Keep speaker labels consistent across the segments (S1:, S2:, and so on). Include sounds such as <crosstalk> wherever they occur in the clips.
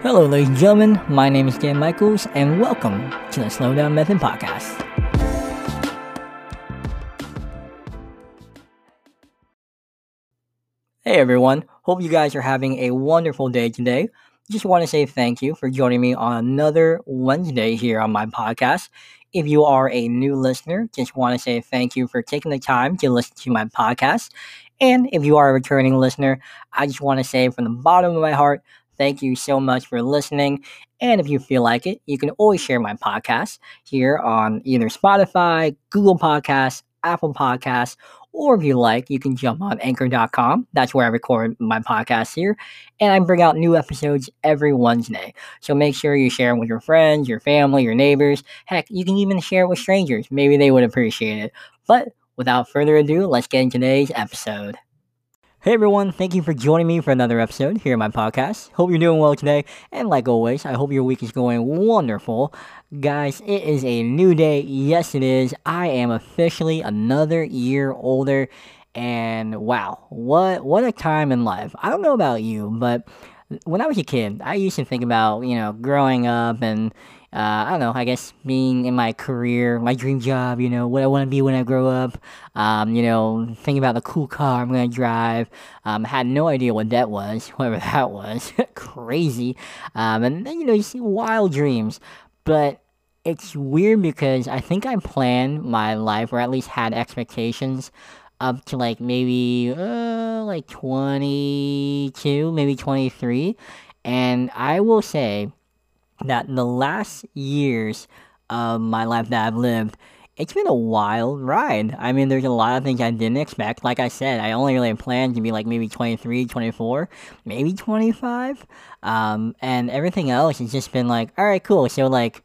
S1: Hello, ladies and gentlemen. My name is Dan Michaels, and welcome to the Slowdown Method Podcast. Hey, everyone. Hope you guys are having a wonderful day today. Just want to say thank you for joining me on another Wednesday here on my podcast. If you are a new listener, just want to say thank you for taking the time to listen to my podcast. And if you are a returning listener, I just want to say from the bottom of my heart, thank you so much for listening. And if you feel like it, you can always share my podcast here on either Spotify, Google Podcasts, Apple Podcasts, or if you like, you can jump on anchor.com. That's where I record my podcast here. And I bring out new episodes every Wednesday. So make sure you share it with your friends, your family, your neighbors. Heck, you can even share it with strangers. Maybe they would appreciate it. But without further ado, let's get into today's episode. Hey everyone, thank you for joining me for another episode here on my podcast. Hope you're doing well today, and like always, I hope your week is going wonderful. Guys, it is a new day. Yes, it is. I am officially another year older, and wow, what what a time in life. I don't know about you, but when I was a kid, I used to think about you know growing up and uh, I don't know, I guess being in my career, my dream job, you know, what I want to be when I grow up, um, you know, thinking about the cool car I'm going to drive. Um, had no idea what that was, <laughs> whatever that was. <laughs> Crazy. Um, and then, you know, you see wild dreams. But it's weird because I think I planned my life, or at least had expectations up to like maybe uh, like 22, maybe 23. And I will say, that in the last years of my life that I've lived, it's been a wild ride. I mean, there's a lot of things I didn't expect. Like I said, I only really planned to be like maybe 23, 24, maybe 25. Um, and everything else has just been like, all right, cool. So, like,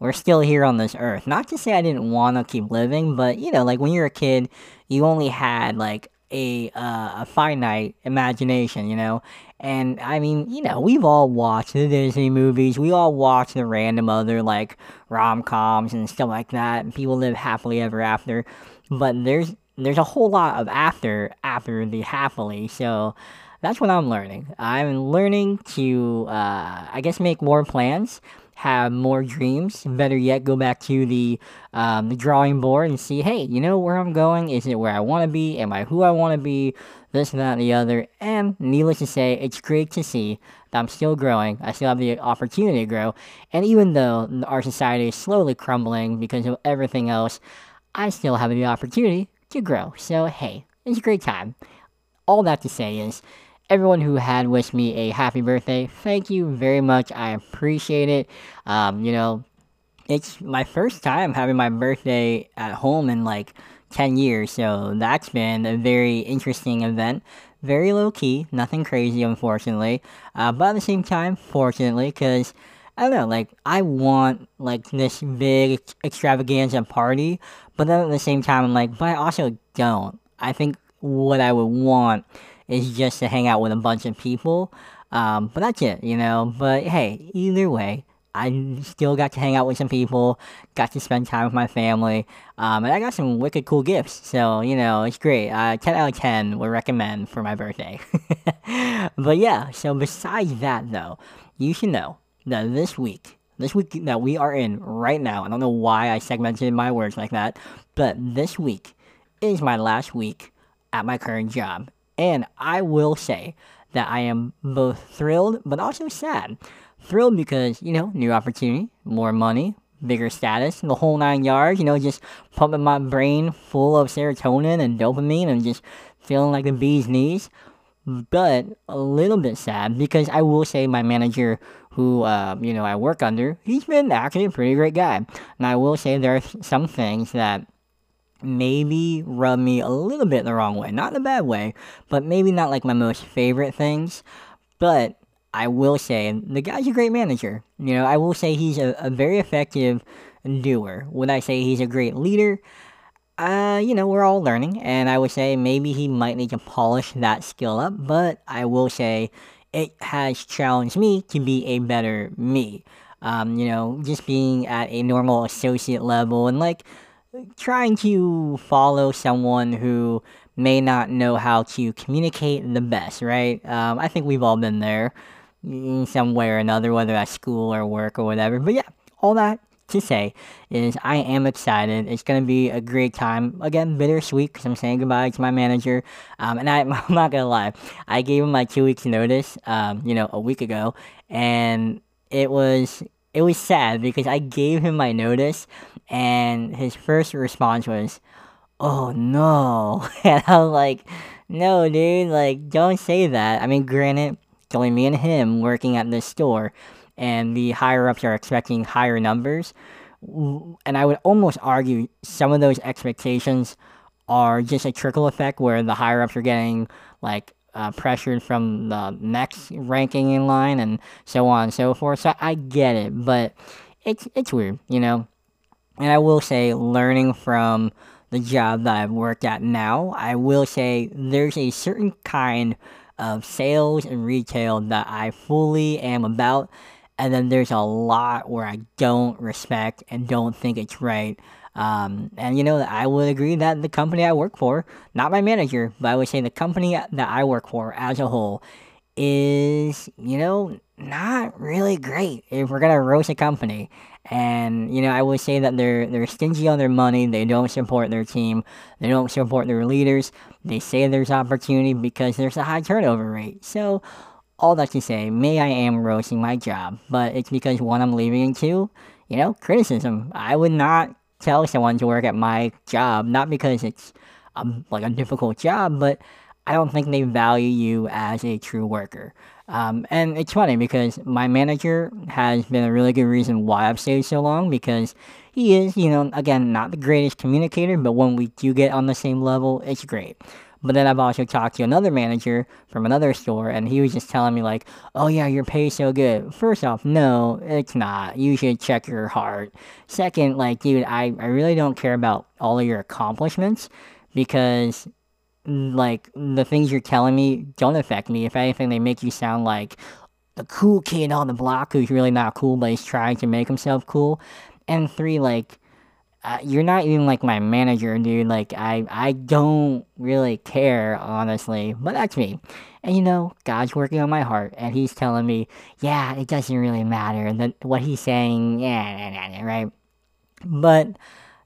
S1: we're still here on this earth. Not to say I didn't want to keep living, but you know, like when you're a kid, you only had like a uh, a finite imagination, you know. And I mean, you know, we've all watched the Disney movies. We all watch the random other like rom coms and stuff like that. And people live happily ever after. But there's there's a whole lot of after after the happily. So that's what I'm learning. I'm learning to, uh, I guess, make more plans have more dreams. Better yet, go back to the um, the drawing board and see, hey, you know where I'm going? Is it where I want to be? Am I who I want to be? This, that, and the other. And needless to say, it's great to see that I'm still growing. I still have the opportunity to grow. And even though our society is slowly crumbling because of everything else, I still have the opportunity to grow. So, hey, it's a great time. All that to say is, everyone who had wished me a happy birthday, thank you very much. I appreciate it. Um, you know, it's my first time having my birthday at home in like 10 years, so that's been a very interesting event. Very low key, nothing crazy, unfortunately. Uh, but at the same time, fortunately, because I don't know, like, I want, like, this big extravaganza party, but then at the same time, I'm like, but I also don't. I think what I would want is just to hang out with a bunch of people. Um, but that's it, you know. But hey, either way, I still got to hang out with some people, got to spend time with my family, um, and I got some wicked cool gifts. So, you know, it's great. Uh, 10 out of 10 would recommend for my birthday. <laughs> but yeah, so besides that, though, you should know that this week, this week that we are in right now, I don't know why I segmented my words like that, but this week is my last week at my current job. And I will say that I am both thrilled but also sad. Thrilled because, you know, new opportunity, more money, bigger status, the whole nine yards, you know, just pumping my brain full of serotonin and dopamine and just feeling like the bee's knees. But a little bit sad because I will say my manager, who uh, you know I work under, he's been actually a pretty great guy. And I will say there are some things that maybe rub me a little bit the wrong way. Not in a bad way, but maybe not like my most favorite things. But I will say, the guy's a great manager. You know, I will say he's a, a very effective doer. Would I say he's a great leader? Uh, you know, we're all learning, and I would say maybe he might need to polish that skill up, but I will say it has challenged me to be a better me. Um, you know, just being at a normal associate level and like trying to follow someone who may not know how to communicate the best, right? Um, I think we've all been there. in some way or another, whether at school or work or whatever. But yeah, all that to say is I am excited. It's going to be a great time. Again, bittersweet because I'm saying goodbye to my manager. Um, and I, <laughs> am not going to lie, I gave him my two weeks notice, um, you know, a week ago. And it was, it was sad because I gave him my notice and his first response was, oh no. <laughs> And I was like, no, dude, like, don't say that. I mean, granted, it's only me and him working at this store and the higher ups are expecting higher numbers. And I would almost argue some of those expectations are just a trickle effect where the higher ups are getting like uh, pressured from the next ranking in line and so on and so forth. So I get it, but it's it's weird, you know. And I will say, learning from the job that I've worked at now, I will say there's a certain kind of sales and retail that I fully am about and then there's a lot where I don't respect and don't think it's right. Um, and you know, I would agree that the company I work for, not my manager, but I would say the company that I work for as a whole is, you know, not really great if we're gonna roast a company. And you know, I would say that they're they're stingy on their money. They don't support their team. They don't support their leaders. They say there's opportunity because there's a high turnover rate. So all that to say, may I am roasting my job, but it's because one, I'm leaving, and two, you know, criticism. I would not tell someone to work at my job, not because it's um, like a difficult job, but I don't think they value you as a true worker. Um, and it's funny because my manager has been a really good reason why I've stayed so long because he is, you know, again, not the greatest communicator, but when we do get on the same level, it's great. But then I've also talked to another manager from another store, and he was just telling me, like, oh yeah, your pay's so good. First off, no, it's not. You should check your heart. Second, like, dude, I, I really don't care about all of your accomplishments because, like, the things you're telling me don't affect me. If anything, they make you sound like the cool kid on the block who's really not cool, but he's trying to make himself cool. And three, like, you're not even like my manager, dude. Like I, I don't really care, honestly. But that's me. And you know, God's working on my heart, and He's telling me, yeah, it doesn't really matter. And that what He's saying, yeah, right. But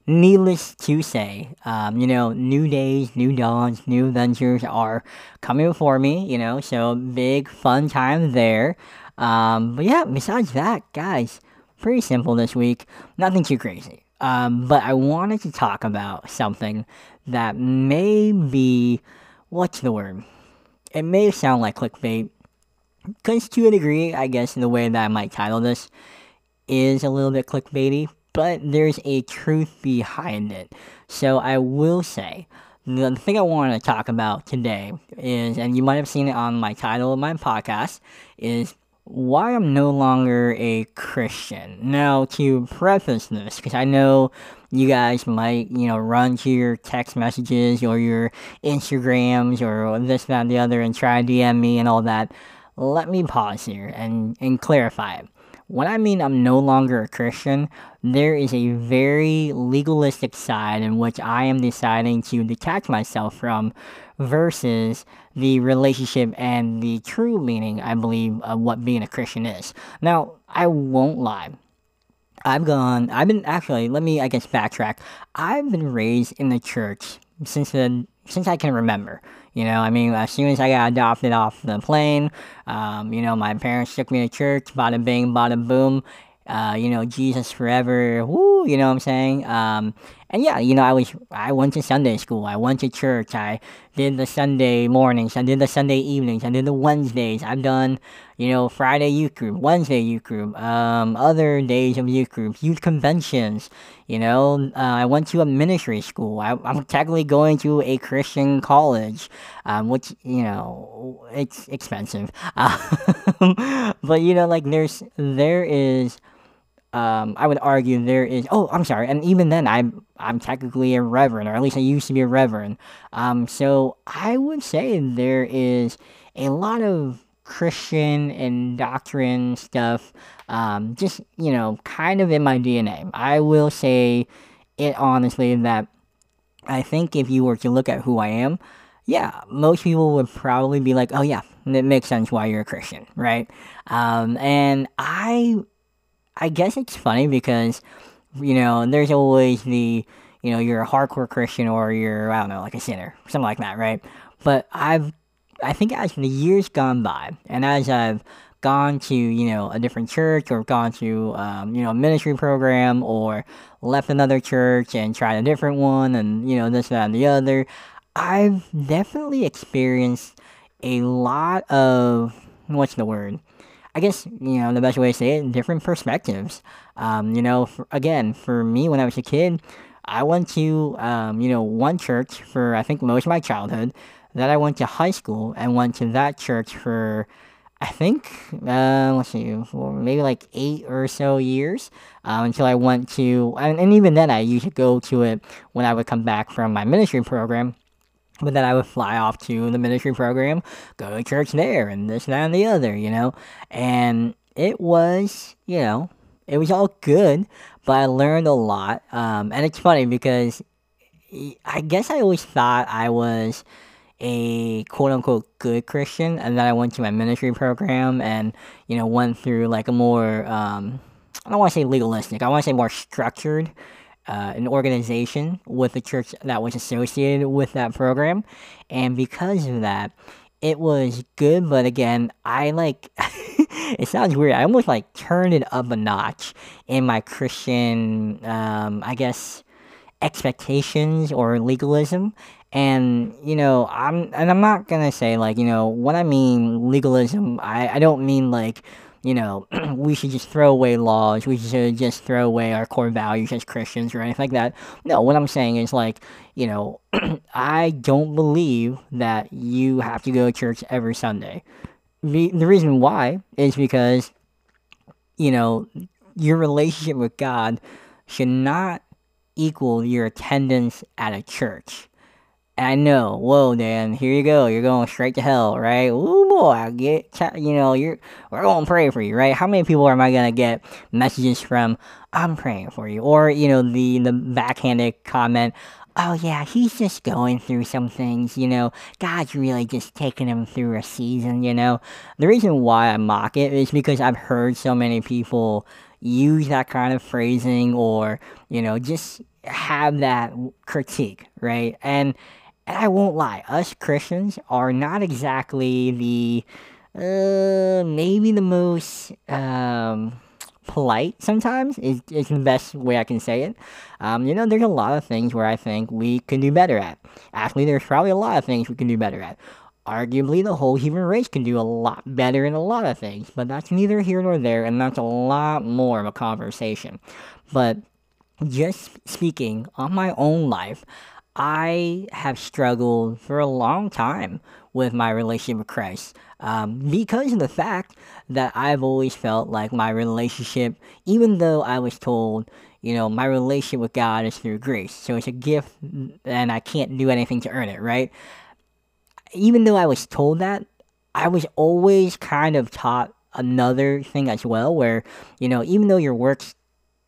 S1: needless to say, um, you know, new days, new dawns, new adventures are coming before me. You know, so big fun time there. Um, but yeah, besides that, guys, pretty simple this week. Nothing too crazy. Um, but I wanted to talk about something that may be what's the word? It may sound like clickbait, because to a degree, I guess the way that I might title this is a little bit clickbaity, but there's a truth behind it. So I will say the thing I want to talk about today is, and you might have seen it on my title of my podcast, is why I'm no longer a Christian. Now, to preface this, because I know you guys might, you know, run to your text messages or your Instagrams or this, that, and the other and try DM me and all that. Let me pause here and, and clarify it. When I mean I'm no longer a Christian, there is a very legalistic side in which I am deciding to detach myself from versus the relationship and the true meaning, I believe, of what being a Christian is. Now, I won't lie. I've gone, I've been actually, let me, I guess, backtrack. I've been raised in the church since the, since I can remember. You know, I mean, as soon as I got adopted off the plane, um, you know, my parents took me to church, bada bing, bada boom. Uh, you know, Jesus forever, woo, you know what I'm saying? Um, and yeah, you know, I was I went to Sunday school. I went to church. I did the Sunday mornings. I did the Sunday evenings. I did the Wednesdays. I've done, you know, Friday youth group, Wednesday youth group, um, other days of youth group, youth conventions. You know, uh, I went to a ministry school. I, am technically going to a Christian college, um, which you know, it's expensive. <laughs> but you know, like there's there is um, I would argue there is. Oh, I'm sorry, and even then, I'm I'm technically a reverend, or at least I used to be a reverend. Um, so I would say there is a lot of Christian and doctrine stuff. Um, just you know, kind of in my DNA. I will say it honestly that I think if you were to look at who I am, yeah, most people would probably be like, oh yeah, it makes sense why you're a Christian, right? Um, and I, I guess it's funny because, you know, there's always the, you know, you're a hardcore Christian or you're, I don't know, like a sinner, something like that, right? But I've, I think as the years gone by, and as I've gone to, you know, a different church or gone to, um, you know, a ministry program or left another church and tried a different one and, you know, this, that, and the other, I've definitely experienced a lot of what's the word? I guess you know the best way to say it, different perspectives. Um, you know, for, again, for me when I was a kid, I went to um, you know one church for I think most of my childhood. Then I went to high school and went to that church for I think uh, let's see, maybe like eight or so years um, until I went to, and, and even then I used to go to it when I would come back from my ministry program. But then I would fly off to the ministry program, go to church there, and this, that, and the other, you know? And it was, you know, it was all good, but I learned a lot. Um, and it's funny because I guess I always thought I was a quote unquote good Christian, and then I went to my ministry program and, you know, went through like a more, um, I don't want to say legalistic, I want to say more structured uh, an organization with a church that was associated with that program. And because of that, it was good, but again, I like <laughs> it sounds weird. I almost like turned it up a notch in my Christian, um, I guess, expectations or legalism. And you know, I'm and I'm not gonna say like you know what I mean legalism, I I don't mean like you know, <clears throat> we should just throw away laws, we should just throw away our core values as Christians or anything like that. No, what I'm saying is like, you know, <clears throat> I don't believe that you have to go to church every Sunday. The, the reason why is because, you know, your relationship with God should not equal your attendance at a church. I know. Whoa, Dan. Here you go. You're going straight to hell, right? Ooh, boy. I get. You know, you're. We're gonna pray for you, right? How many people am I gonna get messages from? I'm praying for you, or you know, the the backhanded comment. Oh yeah, he's just going through some things, you know. God's really just taking him through a season, you know. The reason why I mock it is because I've heard so many people use that kind of phrasing or, you know, just have that critique, right? And and I won't lie, us Christians are not exactly the uh, maybe the most um, polite sometimes is, is the best way I can say it. Um, you know, there's a lot of things where I think we can do better at. Actually, there's probably a lot of things we can do better at. Arguably, the whole human race can do a lot better in a lot of things, but that's neither here nor there, and that's a lot more of a conversation. But just speaking on my own life, I have struggled for a long time with my relationship with Christ um, because of the fact that I've always felt like my relationship, even though I was told, you know, my relationship with God is through grace, so it's a gift and I can't do anything to earn it, right? Even though I was told that, I was always kind of taught another thing as well, where, you know, even though your works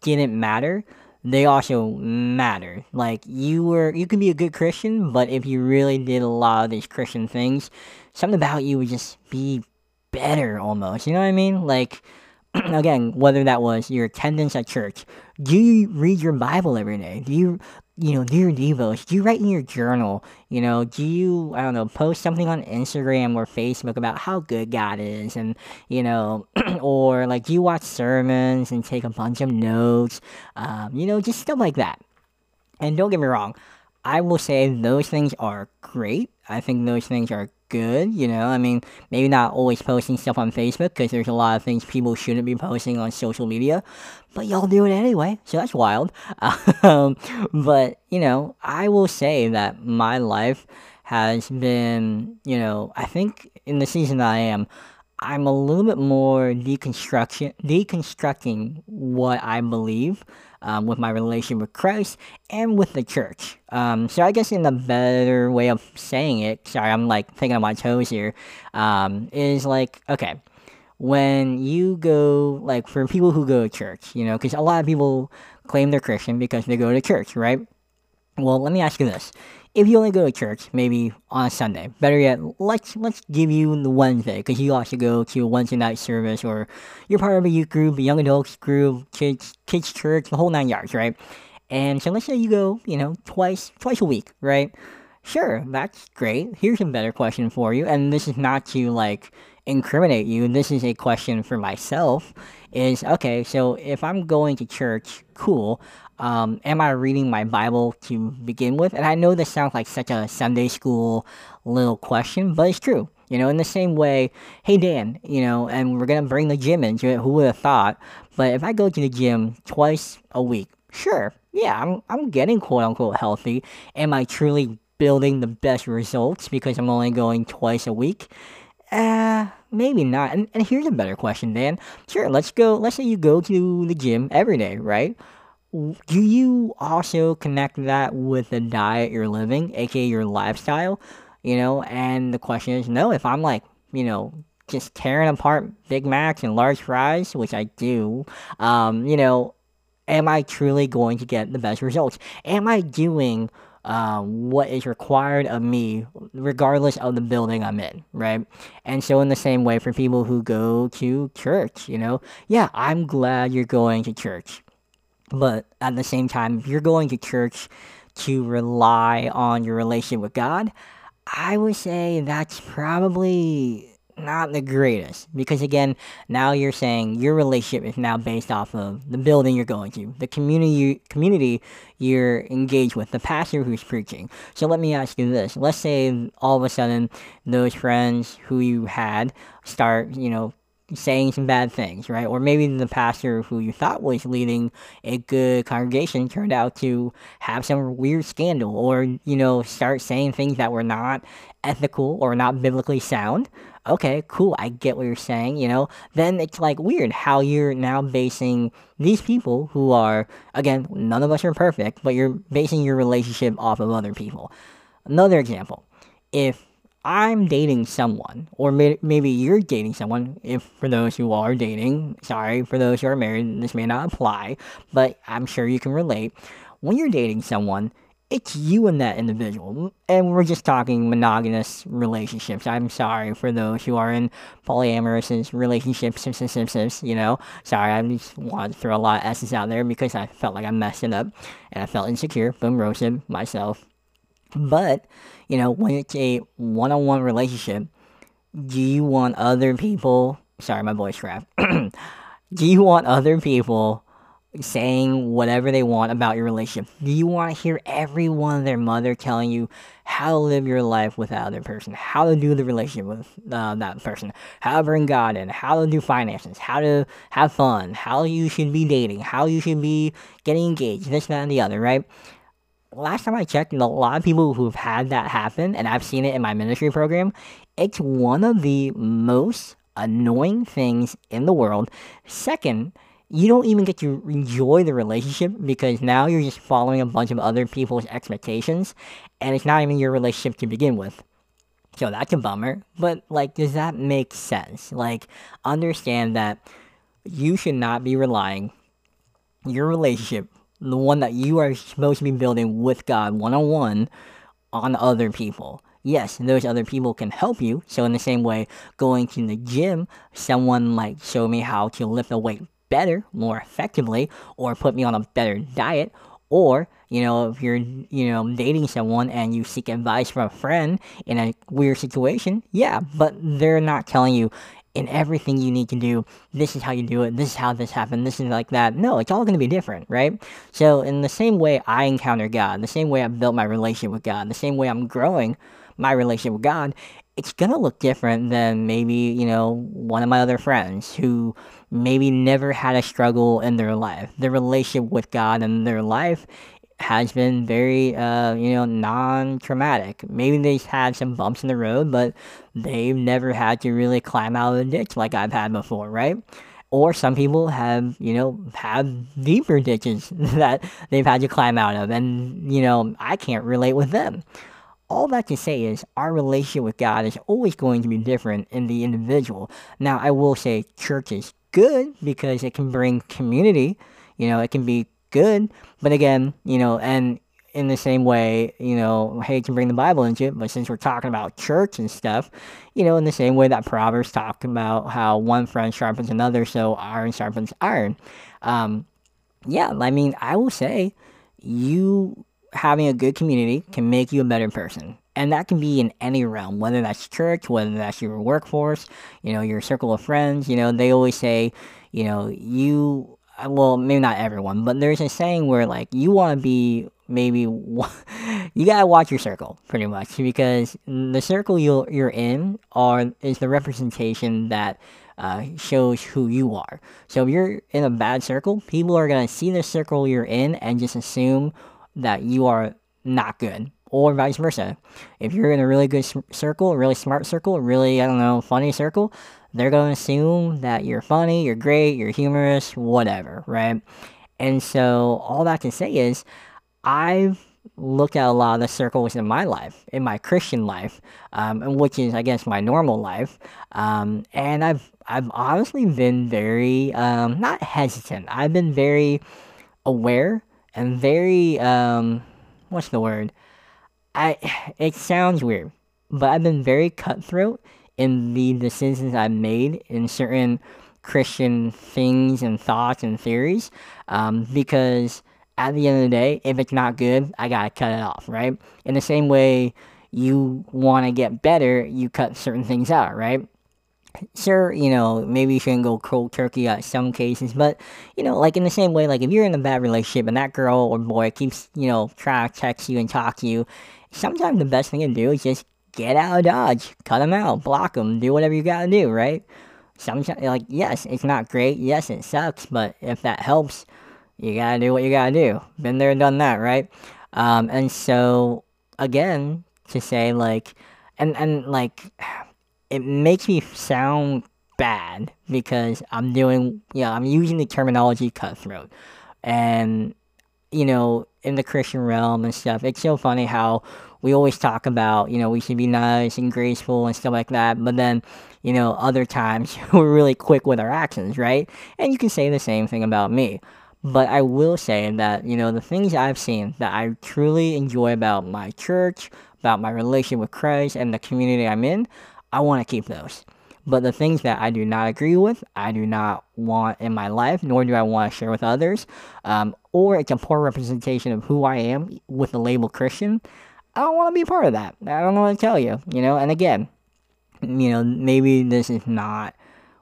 S1: didn't matter, they also matter. Like you were, you could be a good Christian, but if you really did a lot of these Christian things, something about you would just be better almost. You know what I mean? Like <clears throat> again, whether that was your attendance at church, do you read your Bible every day? Do you you know, do your devos? Do you write in your journal? You know, do you, I don't know, post something on Instagram or Facebook about how good God is? And, you know, <clears throat> or like, do you watch sermons and take a bunch of notes? Um, you know, just stuff like that. And don't get me wrong, I will say those things are great. I think those things are good, you know. I mean, maybe not always posting stuff on Facebook because there's a lot of things people shouldn't be posting on social media, but y'all do it anyway, so that's wild. <laughs> Um, but, you know, I will say that my life has been, you know, I think in the season that I am, I'm a little bit more deconstruction deconstructing what I believe um, with my relation with Christ and with the church. Um, so I guess in a better way of saying it, sorry, I'm like thinking on my toes here, um, is like okay, when you go like for people who go to church, you know, because a lot of people claim they're Christian because they go to church, right? Well, let me ask you this: if you only go to church, maybe on a Sunday, better yet, let's let's give you the Wednesday because you also go to a Wednesday night service or you're part of a youth group, a young adults group, kids kids church, the whole nine yards, right? And so let's say you go, you know, twice twice a week, right? Sure, that's great. Here's a better question for you, and this is not to like incriminate you. This is a question for myself. Is okay. So if I'm going to church, cool. Um, am I reading my Bible to begin with? And I know this sounds like such a Sunday school little question, but it's true. You know, in the same way, hey Dan, you know, and we're gonna bring the gym into it. Who would have thought? But if I go to the gym twice a week, sure, yeah, I'm I'm getting quote unquote healthy. Am I truly building the best results because I'm only going twice a week? Uh, maybe not. And, and here's a better question, Dan. Sure, let's go. Let's say you go to the gym every day, right? Do you also connect that with the diet you're living, aka your lifestyle? You know, and the question is no, if I'm like, you know, just tearing apart Big Macs and large fries, which I do, um, you know, am I truly going to get the best results? Am I doing uh, what is required of me, regardless of the building I'm in, right? And so, in the same way, for people who go to church, you know, yeah, I'm glad you're going to church. But at the same time, if you're going to church to rely on your relationship with God, I would say that's probably not the greatest. Because again now you're saying your relationship is now based off of the building you're going to the community community you're engaged with the pastor who's preaching. So let me ask you this. Let's say all of a sudden those friends who you had start you know saying some bad things, right? Or maybe the pastor who you thought was leading a good congregation turned out to have some weird scandal or, you know, start saying things that were not ethical or not biblically sound. Okay, cool. I get what you're saying, you know. Then it's like weird how you're now basing these people who are, again, none of us are perfect, but you're basing your relationship off of other people. Another example if I'm dating someone, or may- maybe you're dating someone, if for those who are dating, sorry, for those who are married, this may not apply, but I'm sure you can relate. When you're dating someone, it's you and that individual. And we're just talking monogamous relationships. I'm sorry for those who are in polyamorous relationships, you know. Sorry, I just wanted to throw a lot of S's out there because I felt like I messed it up and I felt insecure. Boom, roasted myself. But you know, when it's a one on one relationship, do you want other people, sorry, my voice cracked. <clears throat> do you want other people saying whatever they want about your relationship? Do you want to hear everyone of their mother telling you how to live your life with that other person, how to do the relationship with uh, that person, how to bring God in, how to do finances, how to have fun, how you should be dating, how you should be getting engaged, this, that, and the other, right? Last time I checked, and a lot of people who've had that happen, and I've seen it in my ministry program, it's one of the most annoying things in the world. Second, you don't even get to enjoy the relationship because now you're just following a bunch of other people's expectations, and it's not even your relationship to begin with. So that's a bummer. But, like, does that make sense? Like, understand that you should not be relying your relationship the one that you are supposed to be building with God one on one on other people. Yes, those other people can help you. So, in the same way, going to the gym, someone might show me how to lift a weight better, more effectively, or put me on a better diet. Or, you know, if you're, you know, dating someone and you seek advice from a friend in a weird situation, yeah, but they're not telling you, in everything you need to do. This is how you do it. This is how this happened. This is like that. No, it's all going to be different, right? So, in the same way I encounter God, the same way I built my relationship with God, the same way I'm growing my relationship with God, it's going to look different than maybe, you know, one of my other friends who maybe never had a struggle in their life. Their relationship with God and their life has been very, uh, you know, non-traumatic. Maybe they've had some bumps in the road, but they've never had to really climb out of the ditch like I've had before, right? Or some people have, you know, have deeper ditches <laughs> that they've had to climb out of, and you know, I can't relate with them. All that to say is our relationship with God is always going to be different in the individual. Now, I will say church is good because it can bring community. You know, it can be good. But again, you know, and in the same way, you know, hate can bring the Bible into it, but since we're talking about church and stuff, you know, in the same way that Proverbs talk about how one friend sharpens another, so iron sharpens iron. Um, yeah, I mean, I will say you having a good community can make you a better person. And that can be in any realm, whether that's church, whether that's your workforce, you know, your circle of friends. You know, they always say, you know, you, well, maybe not everyone, but there's a saying where, like, you want to be maybe, <laughs> you got to watch your circle, pretty much, because the circle you're, you're in are, is the representation that uh, shows who you are. So if you're in a bad circle, people are to see the circle you're in and just assume that you are not good or vice versa. If you're in a really good circle, really smart circle, really, I don't know, funny circle, they're going to assume that you're funny, you're great, you're humorous, whatever, right? And so, all that can say is, I've looked at a lot of the circles in my life, in my Christian life, um, which is, I guess, my normal life. Um, and I've, I've honestly been very, um, not hesitant, I've been very aware and very, um, what's the word? I it sounds weird, but I've been very cutthroat in the decisions I've made in certain Christian things and thoughts and theories, um, because at the end of the day, if it's not good, I gotta cut it off, right? In the same way, you want to get better, you cut certain things out, right? sure, you know, maybe you shouldn't go cold turkey at some cases, but you know, like in the same way, like if you're in a bad relationship and that girl or boy keeps, you know, trying to text you and talk to you, sometimes the best thing to do is just get out of Dodge, cut them out, block them, do whatever you gotta do, right? Sometimes, like, yes, it's not great. Yes, it sucks, but if that helps, you gotta do what you gotta do. Been there, done that, right? Um, and so, again, to say, like, and, and, like, it makes me sound bad because I'm doing, you know, I'm using the terminology cutthroat. And, you know, in the Christian realm and stuff, it's so funny how we always talk about, you know, we should be nice and graceful and stuff like that. But then, you know, other times <laughs> we're really quick with our actions, right? And you can say the same thing about me. But I will say that, you know, the things I've seen that I truly enjoy about my church, about my relationship with Christ and the community I'm in, I want to keep those. But the things that I do not agree with, I do not want in my life, nor do I want to share with others, um, or it's a poor representation of who I am with the label Christian, I don't want to be a part of that. I don't know what to tell you, you know? And again, you know, maybe this is not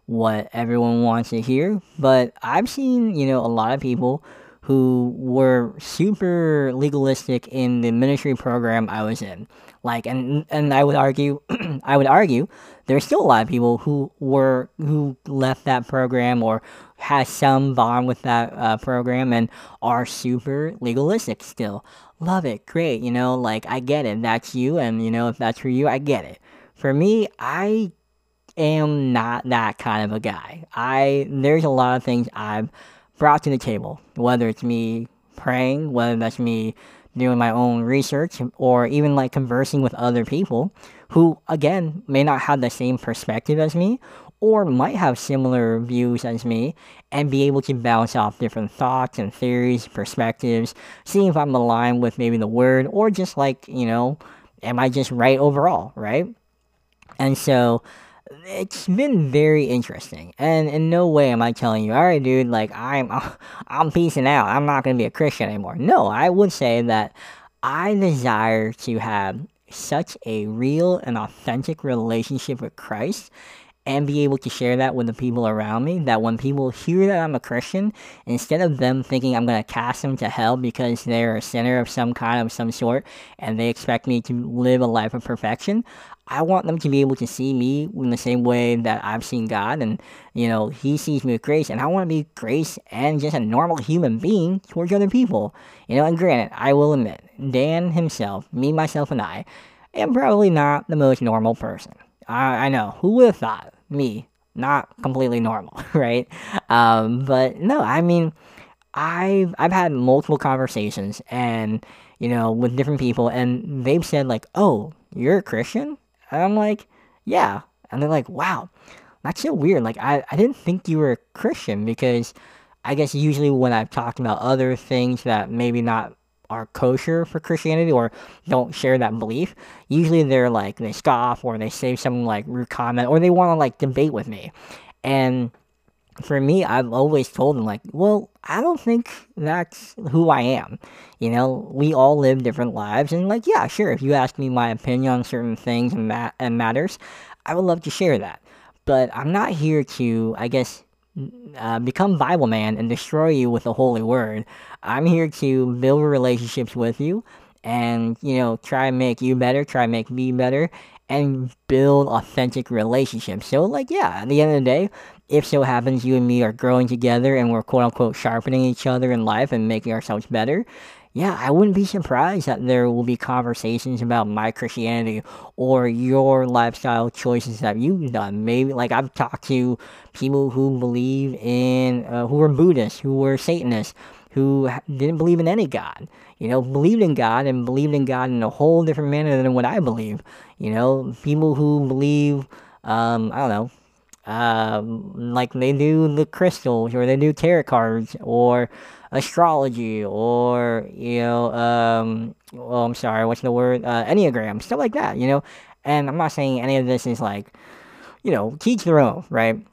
S1: what everyone wants to hear, but I've seen, you know, a lot of people who were super legalistic in the ministry program I was in. Like, and and I would argue, <clears throat> I would argue, there's still a lot of people who were who left that program or has some bond with that uh, program and are super legalistic still love it, great, you know, like I get it, that's you, and you know, if that's for you, I get it. For me, I am not that kind of a guy. I there's a lot of things I've brought to the table, whether it's me praying, whether that's me doing my own research, or even like conversing with other people who, again, may not have the same perspective as me, or might have similar views as me and be able to bounce off different thoughts and theories, perspectives, seeing if I'm aligned with maybe the word or just like, you know, am I just right overall, right? And so it's been very interesting. And in no way am I telling you, all right, dude, like I'm <laughs> I'm peacing out. I'm not to be a Christian anymore. No, I would say that I desire to have such a real and authentic relationship with Christ and be able to share that with the people around me. That when people hear that I'm a Christian, instead of them thinking I'm going to cast them to hell because they're a sinner of some kind of some sort and they expect me to live a life of perfection, I want them to be able to see me in the same way that I've seen God, and you know, He sees me with grace, and I want to be grace and just a normal human being towards other people. You know, and granted, I will admit, Dan himself, me, myself, and I, am probably not the most normal person. I, I know. Who would have thought? Me. Not completely normal, <laughs> right? Um, but no, I mean, I've I've had multiple conversations and you know with different people, and they've said like, "Oh, you're a Christian," and I'm like, "Yeah," and they're like, "Wow, that's so weird. Like, I I didn't think you were a Christian because." I guess usually when I've talked about other things that maybe not are kosher for Christianity or don't share that belief, usually they're like they scoff or they say some like rude comment or they want to like debate with me. And for me, I've always told them like, well, I don't think that's who I am. You know, we all live different lives, and like, yeah, sure. If you ask me my opinion on certain things and ma- and matters, I would love to share that. But I'm not here to, I guess, uh, become Bible man and destroy you with the holy word. I'm here to build relationships with you and, you know, try and make you better, try and make me better, and build authentic relationships. So, like, yeah, at the end of the day, if so happens you and me are growing together and we're quote unquote sharpening each other in life and making ourselves better, yeah, I wouldn't be surprised that there will be conversations about my Christianity or your lifestyle choices that you've done. Maybe, like, I've talked to people who believe in, uh, who are Buddhists, who were Satanists, who didn't believe in any God. You know, believed in God and believed in God in a whole different manner than what I believe. You know, people who believe, um, I don't know, um, like they do the crystals or they do tarot cards or astrology or you know um well i'm sorry what's the word uh, enneagram stuff like that you know and i'm not saying any of this is like you know teach their own right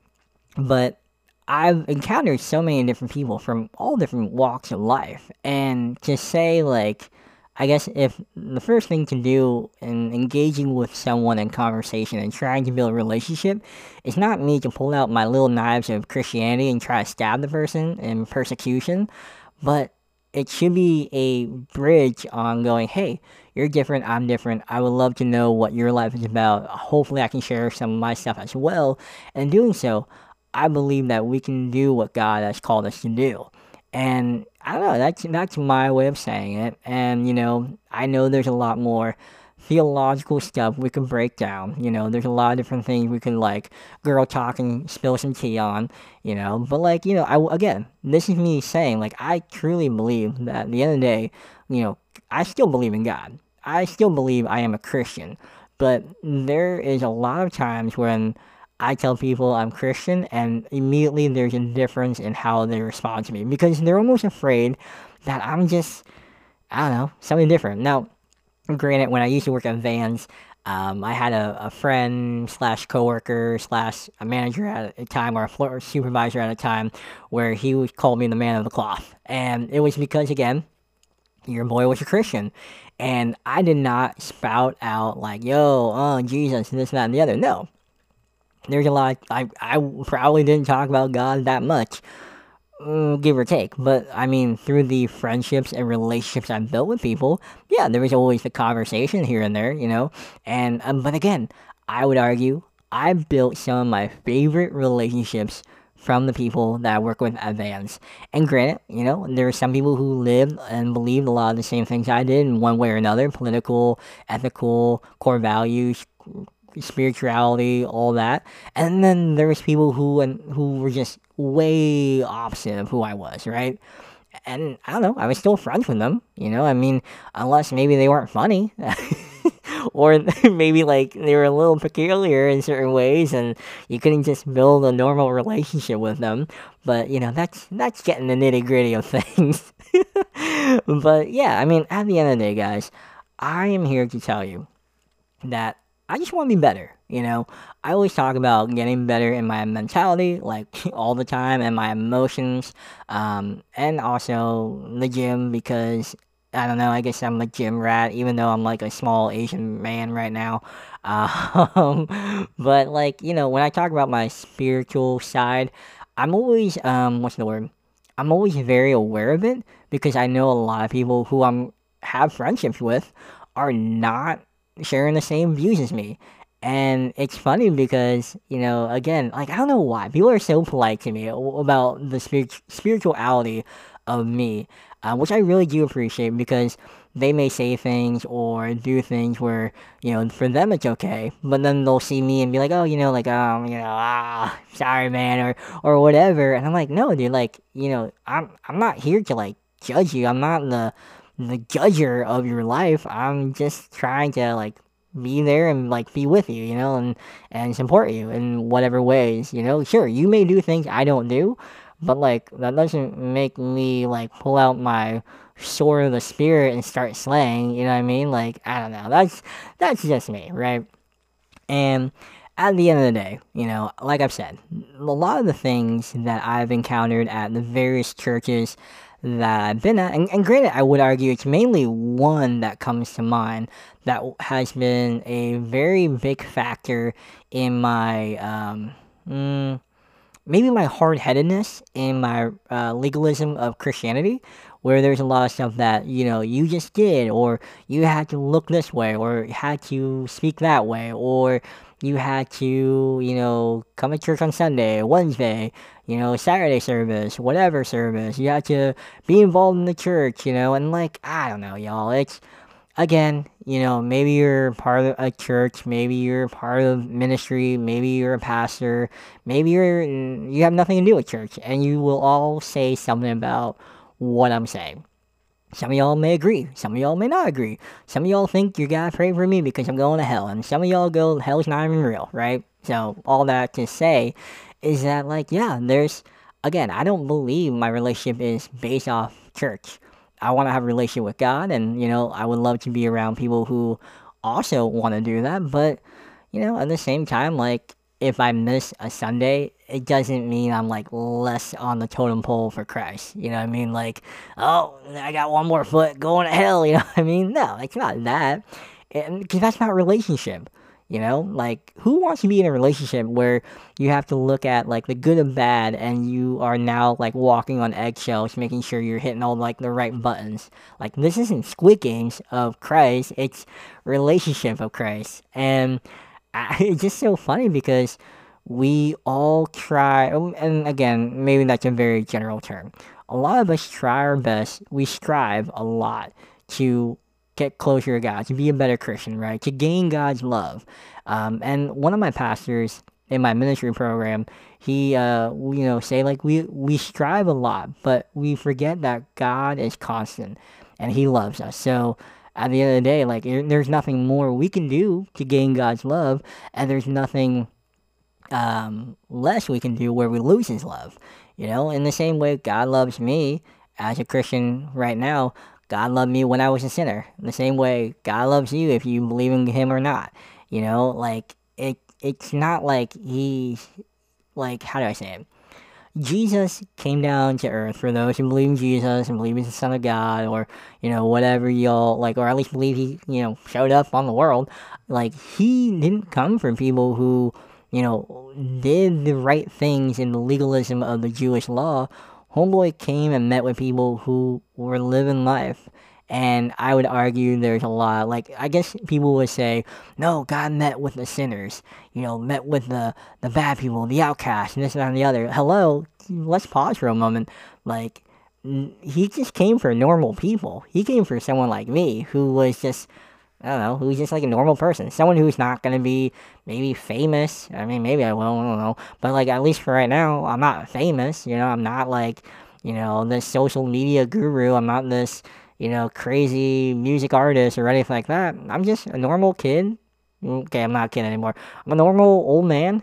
S1: but i've encountered so many different people from all different walks of life and to say like I guess if the first thing to do in engaging with someone in conversation and trying to build a relationship is not me to pull out my little knives of Christianity and try to stab the person in persecution, but it should be a bridge on going, hey, you're different, I'm different. I would love to know what your life is about. Hopefully, I can share some of my stuff as well. And doing so, I believe that we can do what God has called us to do. And I don't know, that's that's my way of saying it. And you know, I know there's a lot more theological stuff we can break down. You know, there's a lot of different things we can like girl talk and spill some tea on. You know, but like you know, I again, this is me saying like I truly believe that at the end of the day, you know, I still believe in God. I still believe I am a Christian. But there is a lot of times when I tell people I'm Christian, and immediately there's a difference in how they respond to me because they're almost afraid that I'm just, I don't know, something different. Now, granted, when I used to work at Vans, um, I had a, a friend slash coworker slash a manager at a time or a floor supervisor at a time where he would call me the man of the cloth, and it was because again, your boy was a Christian, and I did not spout out like, "Yo, oh Jesus, this, that, and the other." No, there's a lot. I I probably didn't talk about God that much, mm, give or take. But I mean, through the friendships and relationships I've built with people, yeah, there was always a conversation here and there, you know. And um, but again, I would argue I built some of my favorite relationships from the people that I work with at Vans. And granted, you know, there are some people who lived and believed a lot of the same things I did in one way or another political, ethical, core values, spirituality, all that. And then there was people who and who were just way opposite of who I was, right? And I don't know, I was still friends with them, you know. I mean, unless maybe they weren't funny. <laughs> or <laughs> maybe like they were a little peculiar in certain ways and you couldn't just build a normal relationship with them but you know that's that's getting the nitty gritty of <laughs> things but yeah i mean at the end of the day guys i am here to tell you that I just want to be better. You know, I always talk about getting better in my mentality, like <laughs> all the time, and my emotions, um, and also the gym because I don't know. I guess I'm a gym rat, even though I'm like a small Asian man right now. <laughs> Um, but like you know, when I talk about my spiritual side, I'm always um, what's the word? I'm always very aware of it because I know a lot of people who I'm have friendships with are not sharing the same views as me. And it's funny because, you know, again, like, I don't know why. People are so polite to me about the spirit- spirituality of me, uh, which I really do appreciate because they may say things or do things where, you know, for them it's okay, but then they'll see me and be like, oh, you know, like, um, you know, ah, sorry, man, or, or whatever. And I'm like, no, dude, like, you know, I'm, I'm not here to, like, judge you. I'm not the the judger of your life. I'm just trying to like be there and like be with you, you know, and and support you in whatever ways, you know. Sure, you may do things I don't do, but like that doesn't make me like pull out my sword of the spirit and start slaying. You know what I mean? Like I don't know. That's that's just me, right? And at the end of the day, you know, like I've said, a lot of the things that I've encountered at the various churches that I've been at, and, and granted, I would argue it's mainly one that comes to mind that has been a very big factor in my, um, mm, maybe my hard headedness in my uh, legalism of Christianity, where there's a lot of stuff that you know you just did, or you had to look this way, or had to speak that way, or you had to, you know, come to church on Sunday, Wednesday, you know, Saturday service, whatever service. You had to be involved in the church, you know, and like, I don't know, y'all. It's, again, you know, maybe you're part of a church, maybe you're part of ministry, maybe you're a pastor, maybe you're, you have nothing to do with church, and you will all say something about what I'm saying. Some of y'all may agree. Some of y'all may not agree. Some of y'all think you gotta pray for me because I'm going to hell. And some of y'all go, hell's not even real, right? So, all that to say is that, like, yeah, there's, again, I don't believe my relationship is based off church. I want to have a relationship with God, and, you know, I would love to be around people who also want to do that. But, you know, at the same time, like, if I miss a Sunday, it doesn't mean I'm like less on the totem pole for Christ. You know what I mean? Like, oh, I got one more foot going to hell. <laughs> You know what I mean? No, it's not that. Because that's not relationship. You know, like who wants to be in a relationship where you have to look at like the good and bad, and you are now like walking on eggshells, making sure you're hitting all like the right buttons. Like this isn't Squid Games of Christ; it's relationship of Christ, and <laughs> It's just so funny because we all try, um, and again, maybe that's a very general term. A lot of us try our best, we strive a lot to get closer to God, to be a better Christian, right? To gain God's love. Um, and one of my pastors in my ministry program, he, uh, you know, say like we we strive a lot, but we forget that God is constant and He loves us. So at the end of the day, like there's nothing more we can do to gain God's love, and there's nothing um, less we can do where we lose His love. You know, in the same way God loves me as a Christian right now, God loved me when I was a sinner. In the same way God loves you if you believe in Him or not. You know, like it. It's not like He, like how do I say it? Jesus came down to earth for those who believe in Jesus and believe he's the Son of God, or you know whatever y'all like, or at least believe he you know showed up on the world. Like he didn't come for people who you know did the right things in the legalism of the Jewish law. Homeboy came and met with people who were living life and I would argue there's a lot, like, I guess people would say, no, God met with the sinners, you know, met with the, the bad people, the outcasts, and this and that and the other. Hello, let's pause for a moment. Like, he just came for normal people. He came for someone like me who was just, I don't know, who's just like a normal person. Someone who's not going to be maybe famous. I mean, maybe I will, I don't know. But, like, at least for right now, I'm not famous. You know, I'm not like, you know, this social media guru. I'm not this you know, crazy music artist or anything like that. I'm just a normal kid. Okay, I'm not a kid anymore. I'm a normal old man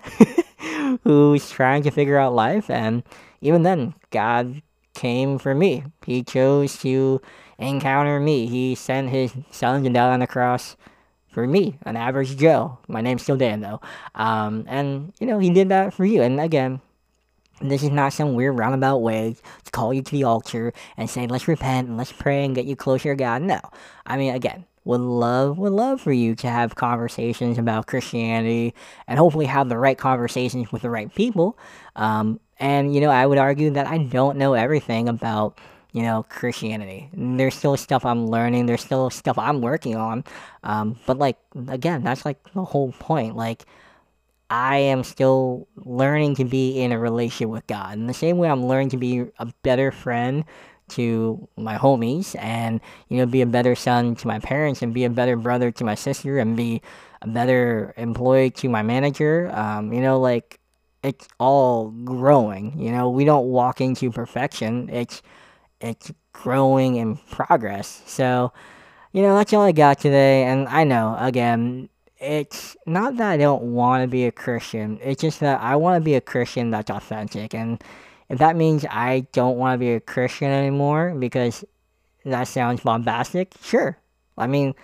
S1: <laughs> who's trying to figure out life. And even then, God came for me. He chose to encounter me. He sent his son to die on the cross for me, an average Joe. My name's still Dan, though. Um, and, you know, he did that for you. And again, this is not some weird roundabout way to call you to the altar and say, let's repent and let's pray and get you closer to God. No. I mean, again, would love, would love for you to have conversations about Christianity and hopefully have the right conversations with the right people. Um, and, you know, I would argue that I don't know everything about, you know, Christianity. There's still stuff I'm learning, there's still stuff I'm working on. Um, but, like, again, that's like the whole point. Like, I am still learning to be in a relationship with God. In the same way, I'm learning to be a better friend to my homies and, you know, be a better son to my parents and be a better brother to my sister and be a better employee to my manager. Um, you know, like, it's all growing. You know, we don't walk into perfection. It's, it's growing in progress. So, you know, that's all I got today. And I know, again, it's not that I don't want to be a Christian. It's just that I want to be a Christian that's authentic. And if that means I don't want to be a Christian anymore because that sounds bombastic. Sure. I mean,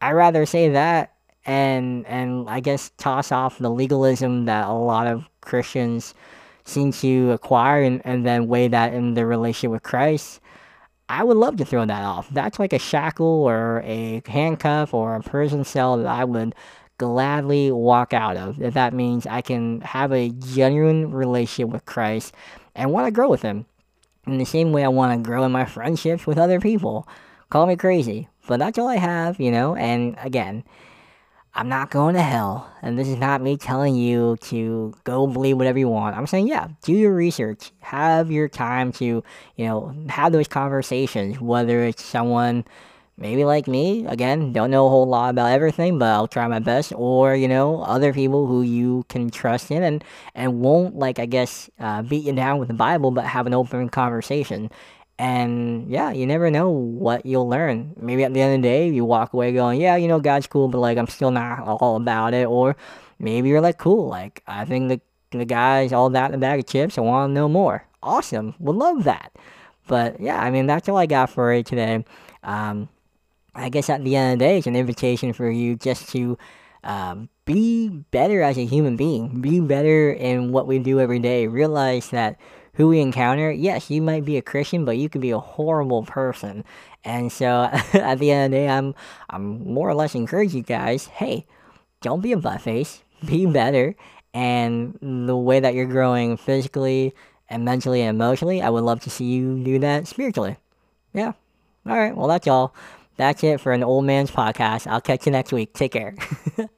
S1: I'd rather say that and and I guess toss off the legalism that a lot of Christians seem to acquire and, and then weigh that in their relationship with Christ. I would love to throw that off. That's like a shackle or a handcuff or a prison cell that I would gladly walk out of. If that means I can have a genuine relationship with Christ and want to grow with Him. In the same way, I want to grow in my friendships with other people. Call me crazy, but that's all I have, you know. And again, I'm not going to hell. And this is not me telling you to go believe whatever you want. I'm saying, yeah, do your research. Have your time to, you know, have those conversations, whether it's someone maybe like me, again, don't know a whole lot about everything, but I'll try my best, or, you know, other people who you can trust in and, and won't, like, I guess, uh, beat you down with the Bible, but have an open conversation. And yeah, you never know what you'll learn. Maybe at the end of the day, you walk away going, yeah, you know, God's cool, but like, I'm still not all about it. Or maybe you're like, cool, like, I think the, the guy's all that in a bag of chips. I want to know more. Awesome. Would love that. But yeah, I mean, that's all I got for you today. Um, I guess at the end of the day, it's an invitation for you just to um, be better as a human being, be better in what we do every day. Realize that who we encounter, yes, you might be a Christian, but you could be a horrible person. And so <laughs> at the end of the day, I'm I'm more or less encourage you guys, hey, don't be a butt face, <laughs> be better. And the way that you're growing physically and mentally and emotionally, I would love to see you do that spiritually. Yeah. All right. Well, that's all. That's it for an old man's podcast. I'll catch you next week. Take care. <laughs>